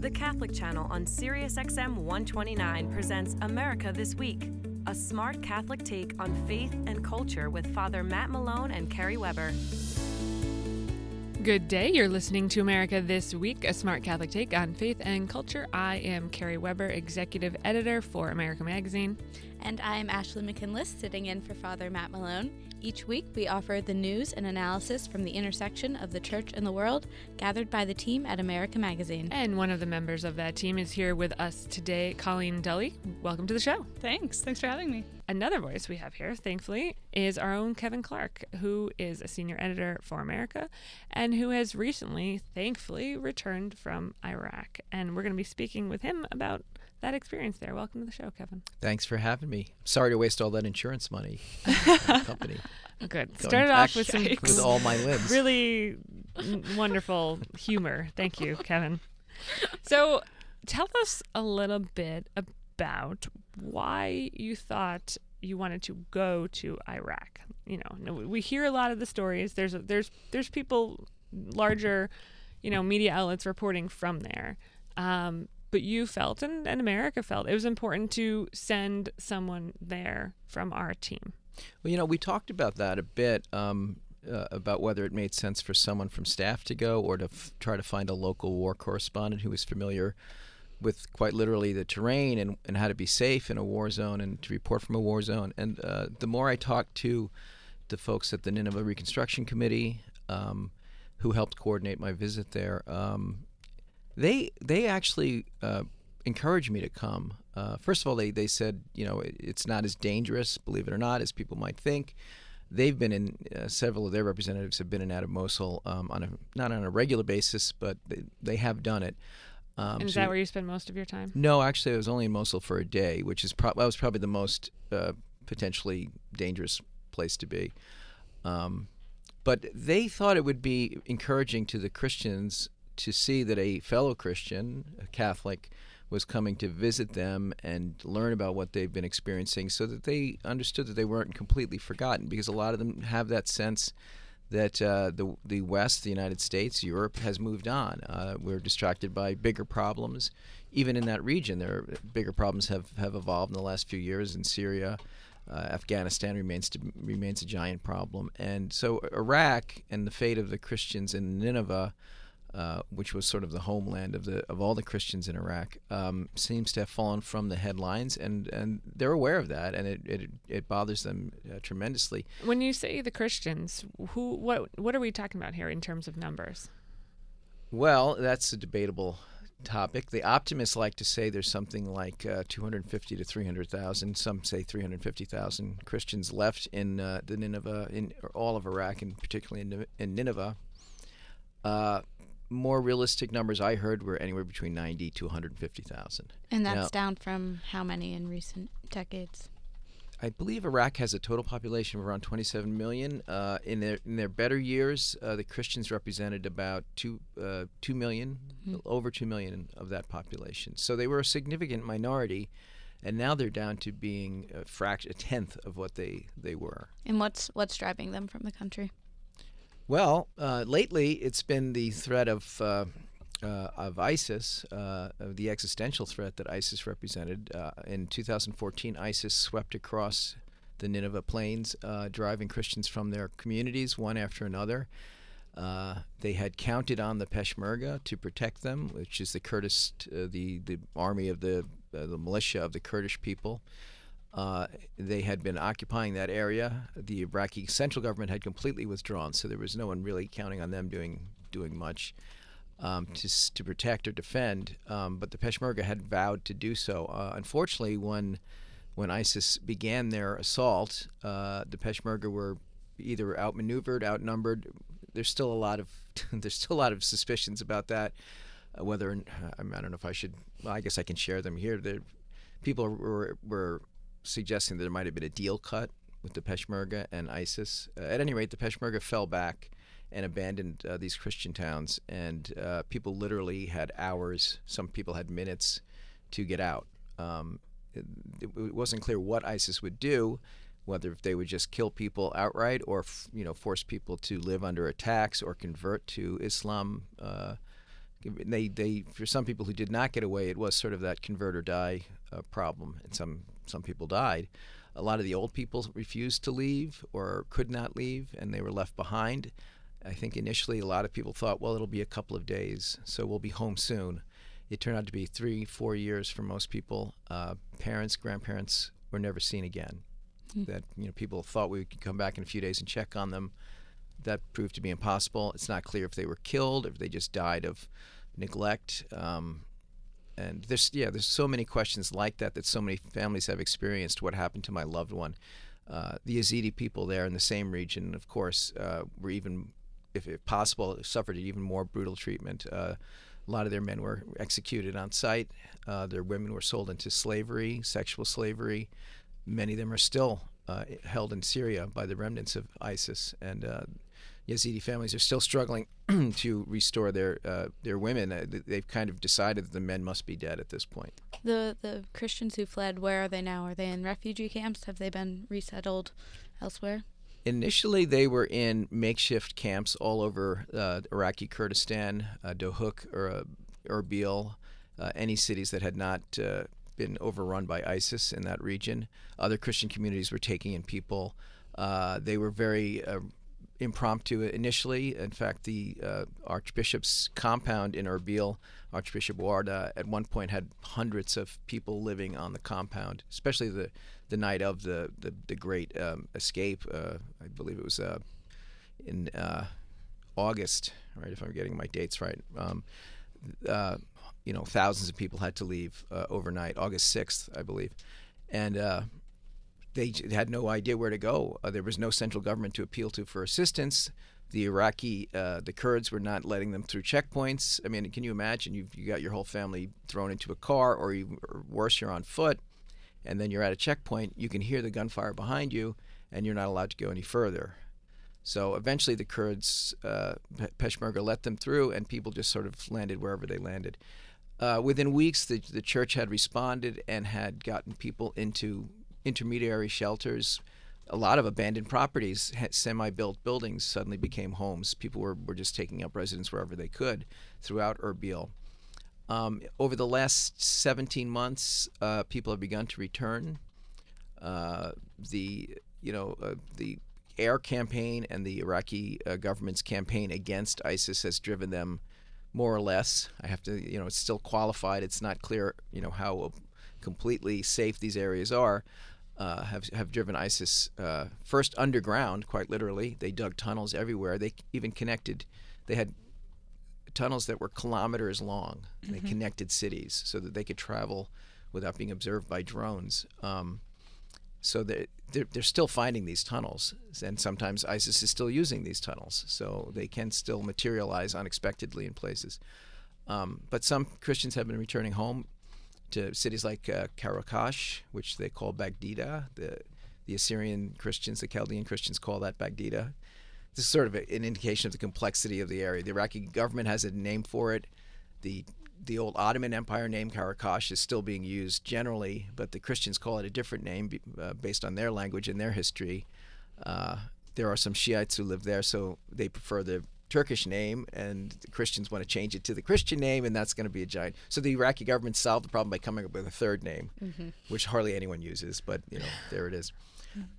The Catholic Channel on SiriusXM 129 presents America This Week, a smart Catholic take on faith and culture with Father Matt Malone and Kerry Weber. Good day. You're listening to America This Week, a smart Catholic take on faith and culture. I am Kerry Weber, executive editor for America Magazine. And I'm Ashley McKinless, sitting in for Father Matt Malone. Each week, we offer the news and analysis from the intersection of the church and the world, gathered by the team at America Magazine. And one of the members of that team is here with us today, Colleen Dulle. Welcome to the show. Thanks. Thanks for having me. Another voice we have here, thankfully, is our own Kevin Clark, who is a senior editor for America and who has recently, thankfully, returned from Iraq. And we're going to be speaking with him about that experience there. Welcome to the show, Kevin. Thanks for having me. Sorry to waste all that insurance money. company. Good. Going Started off with some with all my limbs. really wonderful humor. Thank you, Kevin. So, tell us a little bit about why you thought you wanted to go to Iraq. You know, we hear a lot of the stories. There's there's there's people larger, you know, media outlets reporting from there. Um, but you felt and, and America felt it was important to send someone there from our team. Well, you know, we talked about that a bit um, uh, about whether it made sense for someone from staff to go or to f- try to find a local war correspondent who was familiar with quite literally the terrain and, and how to be safe in a war zone and to report from a war zone. And uh, the more I talked to the folks at the Nineveh Reconstruction Committee, um, who helped coordinate my visit there, um, they they actually uh, encouraged me to come. Uh, first of all, they, they said, you know, it, it's not as dangerous, believe it or not, as people might think. They've been in, uh, several of their representatives have been in out of Mosul um, on a, not on a regular basis, but they, they have done it. Um, is so that where you spend most of your time? No, actually, I was only in Mosul for a day, which is pro- that was probably the most uh, potentially dangerous place to be. Um, but they thought it would be encouraging to the Christians to see that a fellow Christian, a Catholic, was coming to visit them and learn about what they've been experiencing so that they understood that they weren't completely forgotten because a lot of them have that sense that uh, the the West, the United States, Europe has moved on. Uh, we're distracted by bigger problems. Even in that region, there are bigger problems have, have evolved in the last few years in Syria. Uh, Afghanistan remains to, remains a giant problem, and so Iraq and the fate of the Christians in Nineveh uh, which was sort of the homeland of the of all the Christians in Iraq, um, seems to have fallen from the headlines, and, and they're aware of that, and it it, it bothers them uh, tremendously. When you say the Christians, who what what are we talking about here in terms of numbers? Well, that's a debatable topic. The optimists like to say there's something like uh, 250 to 300,000. Some say 350,000 Christians left in uh, the Nineveh, in all of Iraq, and particularly in, in Nineveh. Uh, more realistic numbers I heard were anywhere between 90 to 150,000. And that's now, down from how many in recent decades? I believe Iraq has a total population of around 27 million. Uh, in their in their better years, uh, the Christians represented about two uh, two million, mm-hmm. over two million of that population. So they were a significant minority, and now they're down to being a fraction, a tenth of what they they were. And what's what's driving them from the country? Well, uh, lately it's been the threat of uh, uh, of ISIS, uh, the existential threat that ISIS represented. Uh, in 2014, ISIS swept across the Nineveh plains, uh, driving Christians from their communities one after another. they had counted on the Peshmerga to protect them, which is the Kurdish, the the army of the the militia of the Kurdish people. Uh, they had been occupying that area. The Iraqi central government had completely withdrawn, so there was no one really counting on them doing doing much um, to to protect or defend. Um, but the Peshmerga had vowed to do so. Uh, unfortunately, when when ISIS began their assault, uh, the Peshmerga were either outmaneuvered, outnumbered. There's still a lot of there's still a lot of suspicions about that. Uh, whether I don't know if I should. Well, I guess I can share them here. The people were, were suggesting that there might have been a deal cut with the Peshmerga and ISIS. Uh, at any rate, the Peshmerga fell back and abandoned uh, these Christian towns, and uh, people literally had hours. Some people had minutes to get out. Um, it, it, wasn't clear what ISIS would do, whether they would just kill people outright or you know force people to live under attacks or convert to Islam. Uh, they they for some people who did not get away, it was sort of that convert or die uh, problem, and some some people died. A lot of the old people refused to leave or could not leave, and they were left behind. I think initially a lot of people thought, well, it'll be a couple of days, so we'll be home soon. It turned out to be three, four years for most people. Uh, parents, grandparents were never seen again. Mm. That you know, people thought we could come back in a few days and check on them. That proved to be impossible. It's not clear if they were killed, if they just died of neglect. Um, and there's yeah, there's so many questions like that that so many families have experienced. What happened to my loved one? Uh, the Yazidi people there in the same region, of course, uh, were even, if, if, possible, suffered even more brutal treatment. Uh, a lot of their men were executed on site. Uh, their women were sold into slavery, sexual slavery. Many of them are still uh, held in Syria by the remnants of ISIS, and uh, Yazidi families are still struggling to restore their uh, their women. Uh, they've kind of decided that the men must be dead at this point. The the Christians who fled, where are they now? Are they in refugee camps? Have they been resettled elsewhere? Initially, they were in makeshift camps all over uh, Iraqi Kurdistan, uh, Dohuk, or uh, Erbil, uh, any cities that had not uh, been overrun by ISIS in that region. Other Christian communities were taking in people. Uh, they were very impromptu initially. In fact, the uh, Archbishop's compound in Erbil, Archbishop Warda, at one point had hundreds of people living on the compound, especially the, the night of the, the, the great um, escape. Uh, I believe it was uh, in uh, August, right, if I'm getting my dates right. Um, uh, you know, thousands of people had to leave uh, overnight, August 6th, I believe. And they had no idea where to go. Uh, there was no central government to appeal to for assistance. The Iraqi, uh, the Kurds were not letting them through checkpoints. I mean, can you imagine? You've you got your whole family thrown into a car, or, you, or worse, you're on foot, and then you're at a checkpoint. You can hear the gunfire behind you, and you're not allowed to go any further. So eventually, the Kurds, uh, Peshmerga, let them through, and people just sort of landed wherever they landed. Uh, within weeks, the, the church had responded and had gotten people into intermediary shelters. A lot of abandoned properties, semi built buildings, suddenly became homes. People were, were just taking up residence wherever they could throughout Erbil. Um, over the last 17 months, uh, people have begun to return. Uh, the you know uh, the air campaign and the Iraqi uh, government's campaign against ISIS has driven them more or less. I have to you know it's still qualified. It's not clear you know how completely safe these areas are uh, have have driven ISIS uh, first underground, quite literally. They dug tunnels everywhere. They even connected. They had tunnels that were kilometers long. Mm-hmm. They connected cities so that they could travel without being observed by drones. Um, so they're, they're, they're, still finding these tunnels, and sometimes ISIS is still using these tunnels. So they can still materialize unexpectedly in places. Um, but some Christians have been returning home to cities like uh, Karakosh, which they call Baghdida. The, the Assyrian Christians, the Chaldean Christians call that Baghdida. This is sort of a, an indication of the complexity of the area. The Iraqi government has a name for it. The the old Ottoman Empire name Karakosh is still being used generally, but the Christians call it a different name uh, based on their language and their history. Uh, there are some Shiites who live there, so they prefer the Turkish name, and the Christians want to change it to the Christian name, and that's going to be a giant. So the Iraqi government solved the problem by coming up with a third name, mm-hmm. which hardly anyone uses, but you know, there it is.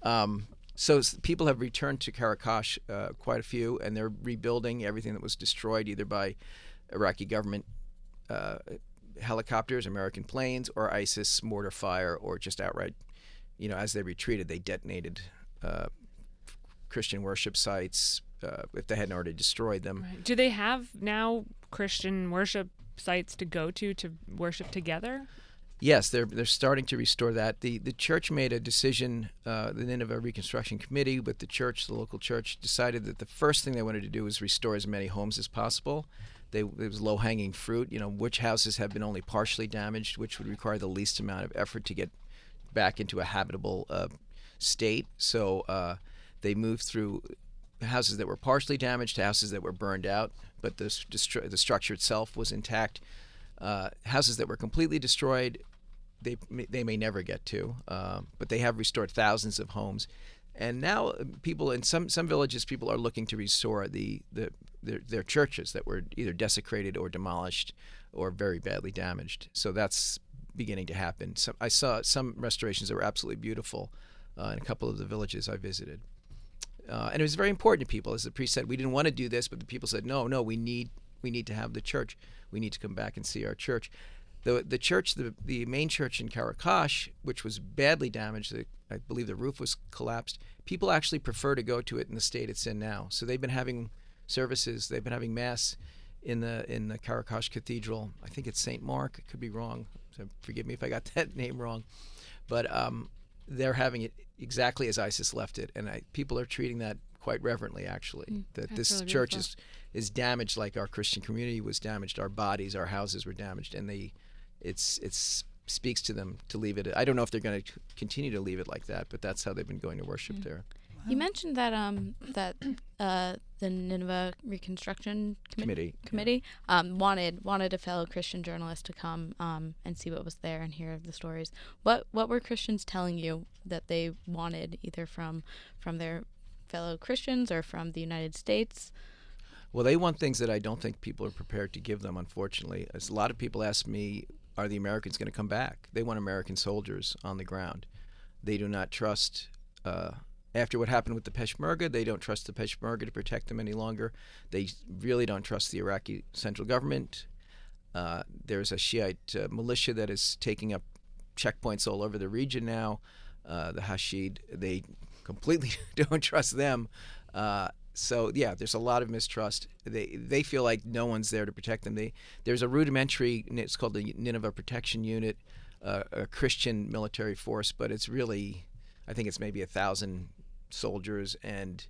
Um, so people have returned to Karakosh, uh, quite a few, and they're rebuilding everything that was destroyed either by Iraqi government uh, helicopters, American planes, or ISIS mortar fire, or just outright, you know, as they retreated, they detonated uh, Christian worship sites, uh, if they hadn't already destroyed them. Right. Do they have now Christian worship sites to go to to worship together? Yes, they're they're starting to restore that. the The church made a decision. Uh, the Nineveh Reconstruction Committee, with the church, the local church, decided that the first thing they wanted to do was restore as many homes as possible. They, it was low hanging fruit. You know, which houses have been only partially damaged, which would require the least amount of effort to get back into a habitable uh, state. So uh, they moved through houses that were partially damaged houses that were burned out, but the, the structure itself was intact. Uh, houses that were completely destroyed, they, they may never get to, uh, but they have restored thousands of homes. And now uh, people in some some villages, people are looking to restore the the their, their churches that were either desecrated or demolished or very badly damaged. So that's beginning to happen. So I saw some restorations that were absolutely beautiful uh, in a couple of the villages I visited. Uh, and it was very important to people. As the priest said, we didn't want to do this, but the people said, no, no, we need we need to have the church. We need to come back and see our church. The the church, the the main church in Karakosh, which was badly damaged, the, I believe the roof was collapsed. People actually prefer to go to it in the state it's in now. So they've been having services. They've been having mass in the in the Karakosh Cathedral. I think it's Saint Mark. I could be wrong. So forgive me if I got that name wrong. But um, they're having it exactly as ISIS left it, and I, people are treating that quite reverently. Actually, Mm, that this really church beautiful. is is damaged like our Christian community was damaged. Our bodies, our houses were damaged, and they, it's it's speaks to them to leave it. I don't know if they're going to continue to leave it like that, but that's how they've been going to worship Mm. there. You mentioned that um that uh the Nineveh Reconstruction Commi- Committee. Committee um wanted wanted a fellow Christian journalist to come um and see what was there and hear the stories. What what were Christians telling you that they wanted either from from their fellow Christians or from the United States? Well, they want things that I don't think people are prepared to give them, unfortunately. As a lot of people ask me, are the Americans going to come back? They want American soldiers on the ground. They do not trust, uh, after what happened with the Peshmerga, they don't trust the Peshmerga to protect them any longer. They really don't trust the Iraqi central government. Uh, there's a Shiite uh, militia that is taking up checkpoints all over the region now. Uh, the Hashid, they completely don't trust them. Uh, so yeah, there's a lot of mistrust. They they feel like no one's there to protect them. They there's a rudimentary. It's called the Nineveh Protection Unit, uh, a Christian military force, but it's really, I think it's maybe a thousand soldiers, and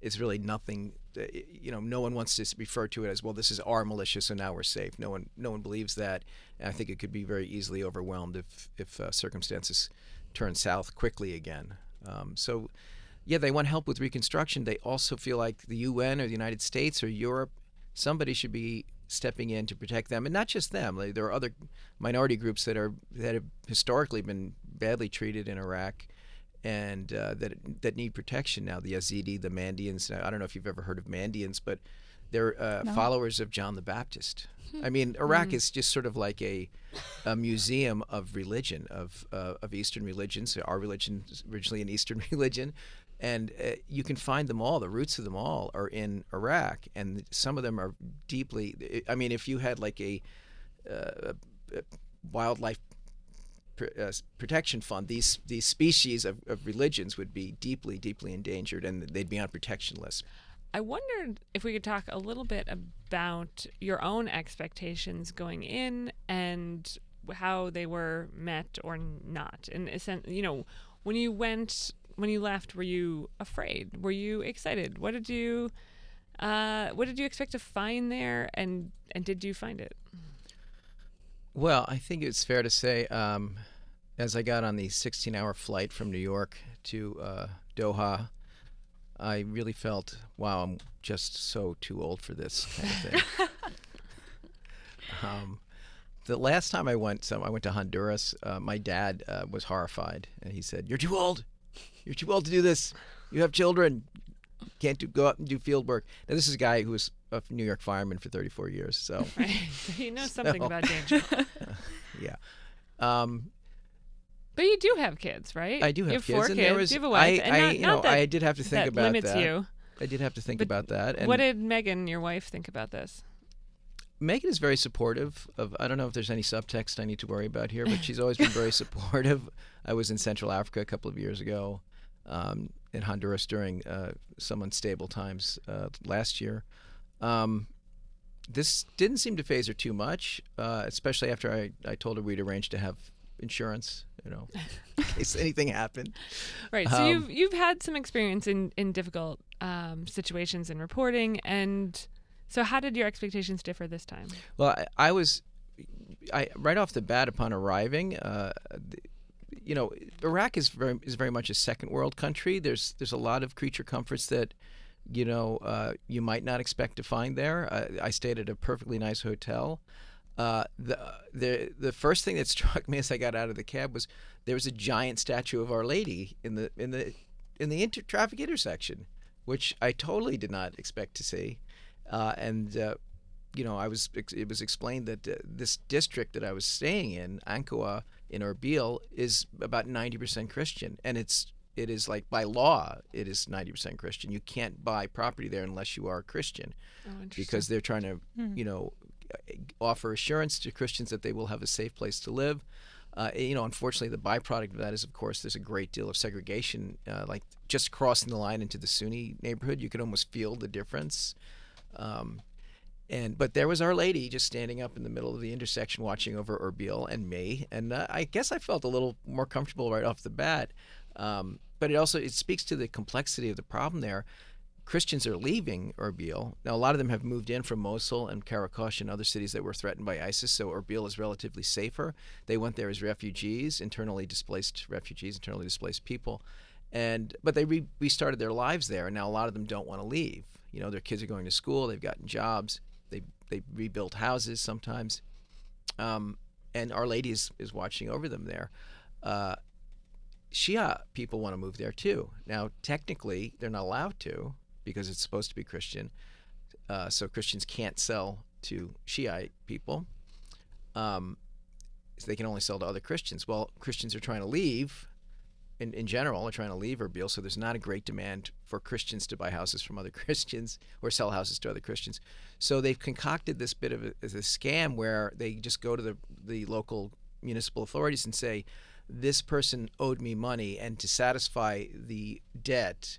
it's really nothing. uh, You know, no one wants to refer to it as well. This is our militia, so now we're safe. No one no one believes that, and I think it could be very easily overwhelmed if if uh, circumstances turn south quickly again. Um, so yeah, they want help with reconstruction. They also feel like the UN or the United States or Europe, somebody should be stepping in to protect them, and not just them. Like, There are other minority groups that are that have historically been badly treated in Iraq, and uh, that that need protection now. The Yazidi, the Mandaeans. I don't know if you've ever heard of Mandaeans, but they're uh, followers of John the Baptist. I mean, Iraq is just sort of like a, a museum of religion, of uh, of Eastern religions. Our religion is originally an Eastern religion, and uh, you can find them all. The roots of them all are in Iraq, and some of them are deeply. I mean, if you had like a, uh, a wildlife uh, protection fund, these these species of, of religions would be deeply, deeply endangered, and they'd be on protection lists. I wondered if we could talk a little bit about your own expectations going in and how they were met or not. And you know, when you went, when you left, were you afraid? Were you excited? What did you, uh, what did you expect to find there? And and did you find it? Well, I think it's fair to say, um, as I got on the 16-hour flight from New York to uh, Doha, I really felt, wow, I'm just so too old for this kind of thing. um, the last time I went, so I went to Honduras. Uh, my dad uh, was horrified, and he said, "You're too old. You're too old to do this. You have children. Can't do, go out and do field work." Now, this is a guy who was a New York fireman for 34 years, so Right. so you know something So- about danger. yeah. Um, But you do have kids, right? I do have you have kids, four and kids. there was you have a wife. I, and I you not know, that, I did have to think that about limits that. you. I did have to think But about that. And what did Megan, your wife, think about this? Megan is very supportive of. I don't know if there's any subtext I need to worry about here, but she's always been very supportive. I was in Central Africa a couple of years ago, um, in Honduras during uh, some unstable times uh, last year. Um, this didn't seem to faze her too much, uh, especially after I, I told her we'd arranged to have insurance, you know, in case anything happened. Right. So Um, you've you've had some experience in in difficult um, situations in reporting, and so how did your expectations differ this time? Well, I, I was, I right off the bat upon arriving, uh, the, you know, Iraq is very is very much a second world country. There's there's a lot of creature comforts that, you know, uh, you might not expect to find there. I, I stayed at a perfectly nice hotel. Uh, the the the first thing that struck me as I got out of the cab was there was a giant statue of Our Lady in the in the in the inter- traffic intersection, which I totally did not expect to see. Uh, and uh, you know, I was it was explained that uh, this district that I was staying in, Ankawa in Erbil, is about 90% Christian, and it's it is like by law it is 90% Christian. You can't buy property there unless you are a Christian, Oh, because they're trying to you know offer assurance to Christians that they will have a safe place to live. Uh, you know, unfortunately, the byproduct of that is, of course, there's a great deal of segregation. Uh, like just crossing the line into the Sunni neighborhood, you can almost feel the difference. Um, and but there was Our Lady just standing up in the middle of the intersection, watching over Erbil and me, and uh, I guess I felt a little more comfortable right off the bat. Um, but it also it speaks to the complexity of the problem there. Christians are leaving Erbil. Now, a lot of them have moved in from Mosul and Karakosh and other cities that were threatened by ISIS, so Erbil is relatively safer. They went there as refugees, internally displaced refugees, internally displaced people. And but they re- restarted their lives there, and now a lot of them don't want to leave. You know, their kids are going to school, they've gotten jobs, they rebuilt houses sometimes, um, and Our Lady is, is watching over them there. Uh, Shia people want to move there too. Now, technically, they're not allowed to because it's supposed to be Christian. Uh, so Christians can't sell to Shiite people. Um, so they can only sell to other Christians. Well, Christians are trying to leave. In, in general, are trying to leave Erbil, so there's not a great demand for Christians to buy houses from other Christians or sell houses to other Christians. So they've concocted this bit of a, as a scam where they just go to the the local municipal authorities and say, this person owed me money, and to satisfy the debt,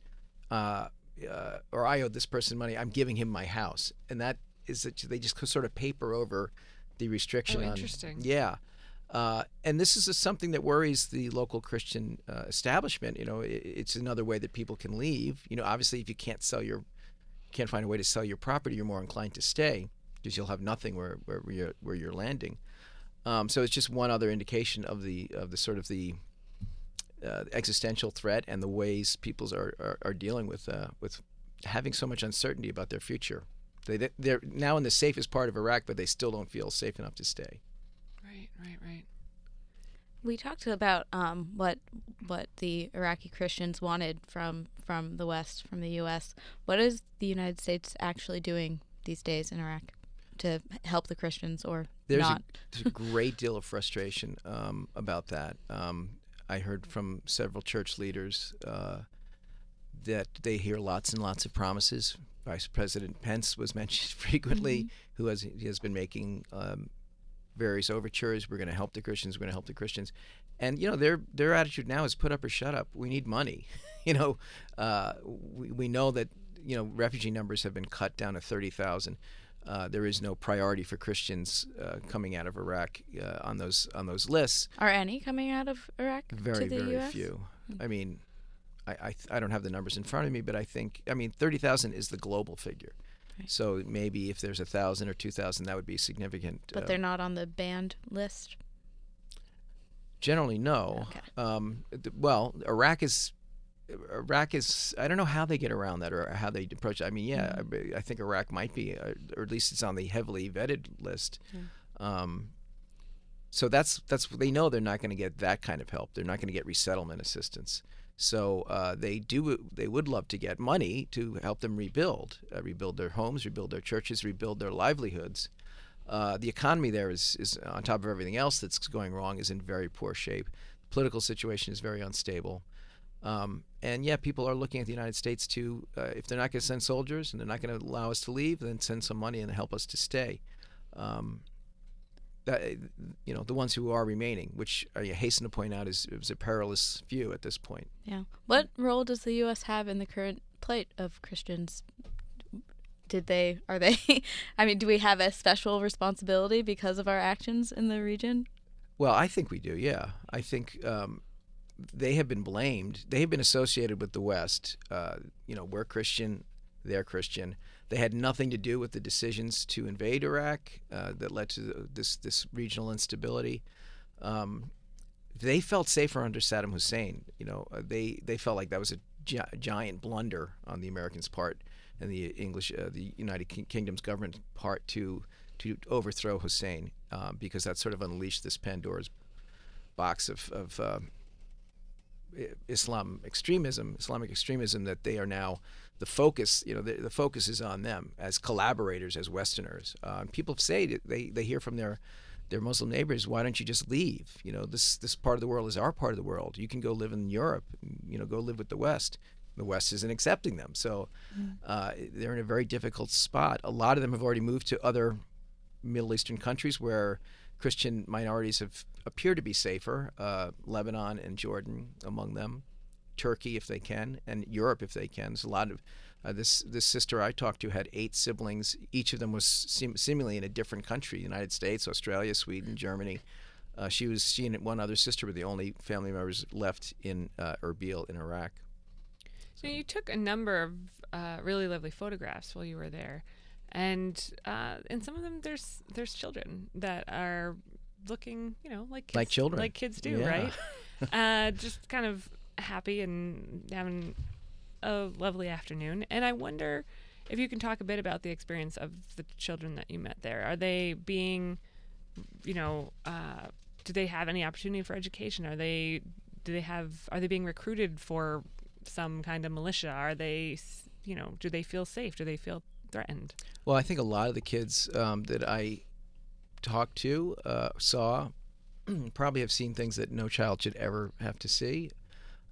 uh, uh, or I owed this person money, I'm giving him my house, and that is that they just sort of paper over the restriction. Oh, on- interesting. yeah. Uh, and this is a, something that worries the local Christian uh, establishment. You know, it, it's another way that people can leave. You know, obviously, if you can't sell your, can't find a way to sell your property, you're more inclined to stay because you'll have nothing where where, you're where you're landing. Um, so it's just one other indication of the of the sort of the uh, existential threat and the ways peoples are, are, are dealing with uh, with having so much uncertainty about their future. They they're now in the safest part of Iraq, but they still don't feel safe enough to stay. Right, right, right. We talked about um, what what the Iraqi Christians wanted from from the West, from the U.S. What is the United States actually doing these days in Iraq to help the Christians or There's not? A, there's a great deal of frustration um, about that. Um, I heard from several church leaders uh, that they hear lots and lots of promises. Vice President Pence was mentioned frequently, who has he has been making um, various overtures. We're going to help the Christians. We're going to help the Christians, and you know their their attitude now is put up or shut up. We need money. you know, uh, we we know that you know refugee numbers have been cut down to thirty thousand. Uh, there is no priority for Christians uh, coming out of Iraq uh, on those on those lists. Are any coming out of Iraq Very to the very U.S.? few. I mean, I, I th- I don't have the numbers in front of me, but I think I mean thirty thousand is the global figure. Right. So maybe if there's a thousand or two thousand, that would be significant. But uh, they're not on the banned list. Generally, no. Okay. Um, th- well, Iraq is Iraq is. I don't know how they get around that or how they approach. it. I mean, yeah, Mm-hmm. I, I think Iraq might be, uh, or at least it's on the heavily vetted list. Um, so that's that's they know they're not going to get that kind of help. They're not going to get resettlement assistance. So uh, they do. They would love to get money to help them rebuild, uh, rebuild their homes, rebuild their churches, rebuild their livelihoods. Uh, the economy there is, is on top of everything else that's going wrong is in very poor shape. The political situation is very unstable. Um, and yeah, people are looking at the United States to, uh, if they're not going to send soldiers and they're not going to allow us to leave, then send some money and help us to stay. Um, that, you know, the ones who are remaining, which I hasten to point out is, is a perilous view at this point. Yeah. What role does the U.S. have in the current plight of Christians? Did they, are they, I mean, do we have a special responsibility because of our actions in the region? Well, I think we do. Yeah, I think um, they have been blamed. They have been associated with the West. Uh, you know, we're Christian, they're Christian. They had nothing to do with the decisions to invade Iraq uh, that led to this this regional instability. Um, they felt safer under Saddam Hussein. You know, uh, they they felt like that was a gi- giant blunder on the Americans' part and the English, uh, the United King- Kingdom's government part to to overthrow Hussein um, because that sort of unleashed this Pandora's box of, of uh, Islam extremism, Islamic extremism, that they are now the focus. You know, the, the focus is on them as collaborators, as Westerners. Uh, people say they they hear from their their Muslim neighbors, why don't you just leave? You know, this this part of the world is our part of the world. You can go live in Europe. You know, go live with the West. The West isn't accepting them, so uh, they're in a very difficult spot. A lot of them have already moved to other Middle Eastern countries where Christian minorities have appear to be safer. Uh, Lebanon and Jordan among them, Turkey if they can, and Europe if they can. There's a lot of uh, this this sister I talked to had eight siblings. Each of them was seem, seemingly in a different country: United States, Australia, Sweden, Germany. Uh, she was she and one other sister were the only family members left in uh, Erbil in Iraq. So you took a number of uh, really lovely photographs while you were there, and uh, in some of them there's there's children that are looking, you know, like kids, Like children. like kids do, Yeah. right? uh, just kind of happy and having a lovely afternoon. And I wonder if you can talk a bit about the experience of the children that you met there. Are they being, you know, uh, do they have any opportunity for education? Are they, do they have, are they being recruited for some kind of militia? Are they, you know, do they feel safe? Do they feel threatened? Well, I think a lot of the kids um, that I talked to, uh, saw, probably have seen things that no child should ever have to see.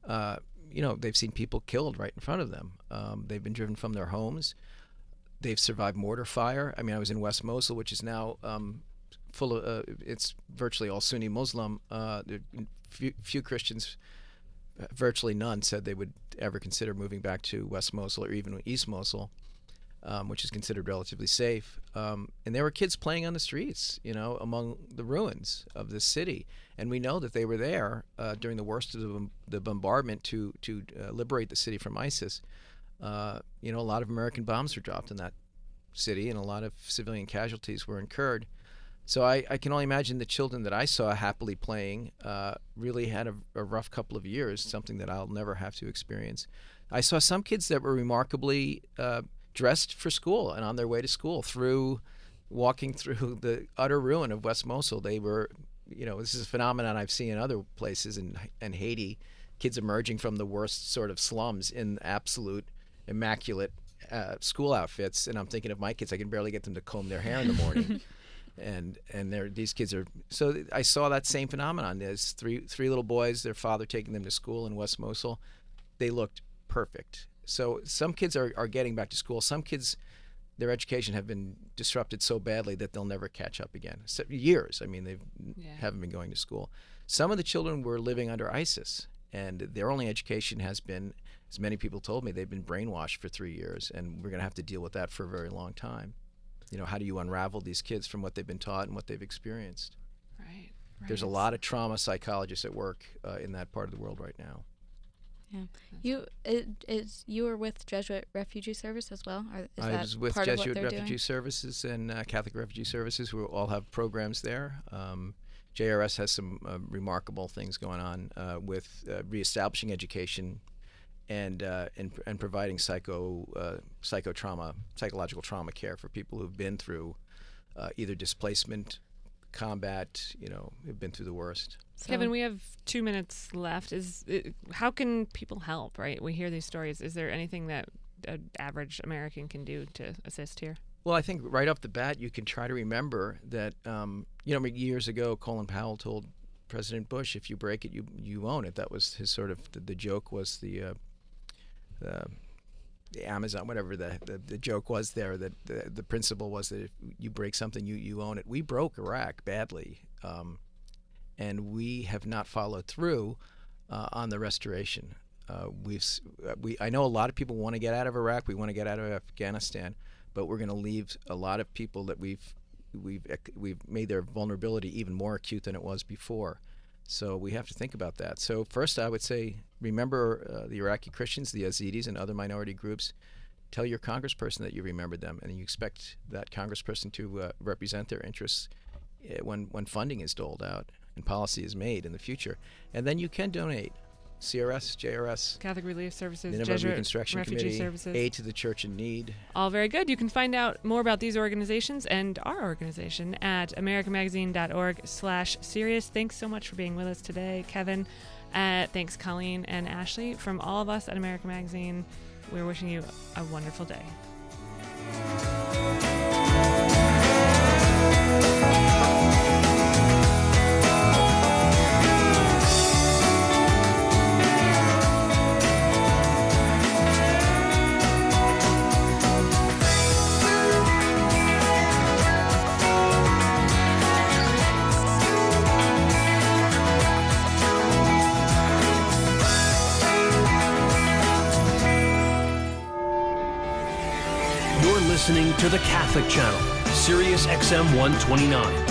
Uh, you know, they've seen people killed right in front of them. Um, they've been driven from their homes. They've survived mortar fire. I mean, I was in West Mosul, which is now um, full of, uh, it's virtually all Sunni Muslim. Uh, few, few Christians, virtually none, said they would ever consider moving back to West Mosul or even East Mosul um, which is considered relatively safe. Um, and there were kids playing on the streets, you know, among the ruins of this city. And we know that they were there uh, during the worst of the, the bombardment to to uh, liberate the city from ISIS. Uh, you know, a lot of American bombs were dropped in that city, and a lot of civilian casualties were incurred. So I, I can only imagine the children that I saw happily playing uh, really had a, a rough couple of years, something that I'll never have to experience. I saw some kids that were remarkably uh, dressed for school and on their way to school through walking through the utter ruin of West Mosul. They were, you know, this is a phenomenon I've seen in other places in, in Haiti. Kids emerging from the worst sort of slums in absolute immaculate uh, school outfits, and I'm thinking of my kids. I can barely get them to comb their hair in the morning. and and they're, these kids are so I saw that same phenomenon. There's three three little boys, their father taking them to school in West Mosul. They looked perfect. So some kids are, are getting back to school. Some kids, their education have been disrupted so badly that they'll never catch up again. So, years. I mean, they Yeah. haven't been going to school. Some of the children were living under ISIS, and their only education has been, as many people told me, they've been brainwashed for three years, and we're going to have to deal with that for a very long time. You know, how do you unravel these kids from what they've been taught and what they've experienced? Right. There's a lot of trauma psychologists at work uh, in that part of the world right now. You it, is you were with Jesuit Refugee Service as well? Or is I that was with part Jesuit of what they're Refugee doing? Services and uh, Catholic Refugee Services, who all have programs there. Um, JRS has some uh, remarkable things going on uh, with uh, reestablishing education and, uh, and and providing psycho uh, psychotrauma, psychological trauma care for people who've been through uh, either displacement, combat, you know, have been through the worst. Kevin, we have two minutes left. Is it, how can people help? Right, we hear these stories. Is there anything that an average American can do to assist here? Well, I think right off the bat, you can try to remember that, um, you know, years ago, Colin Powell told President Bush, if you break it, you, you own it. That was his sort of, the, the joke was the, uh, the, the Amazon, whatever the, the, the joke was there, that the, the principle was that if you break something, you, you own it. We broke Iraq badly, um, and we have not followed through uh, on the restoration. Uh, we've, uh, we, I know a lot of people want to get out of Iraq. We want to get out of Afghanistan but we're going to leave a lot of people that we've we've we've made their vulnerability even more acute than it was before. So we have to think about that. So first, I would say remember uh, the Iraqi Christians, the Yazidis, and other minority groups. Tell your congressperson that you remembered them, and you expect that congressperson to uh, represent their interests uh, when when funding is doled out and policy is made in the future. And then you can donate. CRS, JRS, Catholic Relief Services, Nineveh Jesuit Reconstruction Refugee Committee, Services. Aid to the Church in Need. All very good. You can find out more about these organizations and our organization at americamagazine.org slash sirius. Thanks so much for being with us today, Kevin. Uh, thanks, Colleen and Ashley. From all of us at American Magazine, we're wishing you a wonderful day. Channel, Sirius XM 129.